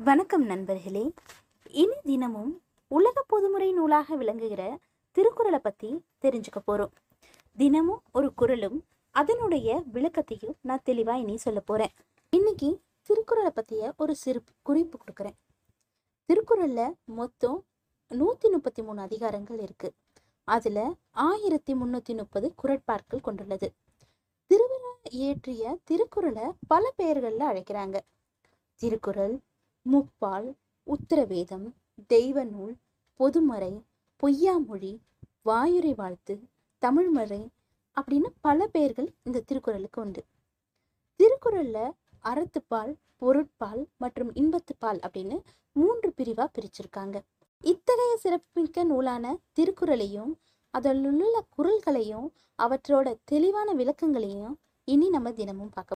வணக்கம் நண்பர்களே. இனி தினமும் உலக பொதுமுறை நூலாக விளங்குகிற திருக்குறளை பற்றி தெரிஞ்சுக்க போகிறோம் தினமும் ஒரு குறளும் அதனுடைய விளக்கத்தையும் நான் தெளிவாக இனி சொல்ல போகிறேன் இன்னைக்கு திருக்குறளை பற்றிய ஒரு சிறு குறிப்பு கொடுக்குறேன். திருக்குறளில் மொத்தம் நூற்றி முப்பத்தி மூணு அதிகாரங்கள் இருக்குது அதில் ஆயிரத்தி முந்நூற்றி முப்பது குரட்பாட்கள் கொண்டுள்ளது. திருவிழா இயற்றிய திருக்குறளை பல பெயர்களில் அழைக்கிறாங்க. திருக்குறள் முப்பால் உத்தரவேதம் தெய்வ நூல் பொதுமறை பொய்யாமொழி வாயுரை வாழ்த்து தமிழ்மறை அப்படின்னு பல பெயர்கள் இந்த திருக்குறளுக்கு உண்டு. திருக்குறளில் அறத்துப்பால் பொருட்பால் மற்றும் இன்பத்துப்பால் அப்படின்னு மூன்று பிரிவாக பிரிச்சிருக்காங்க. இத்தகைய சிறப்புமிக்க நூலான திருக்குறளையும் அதில் உள்ள குரல்களையும் அவற்றோட தெளிவான விளக்கங்களையும் இனி நம்ம தினமும் பார்க்க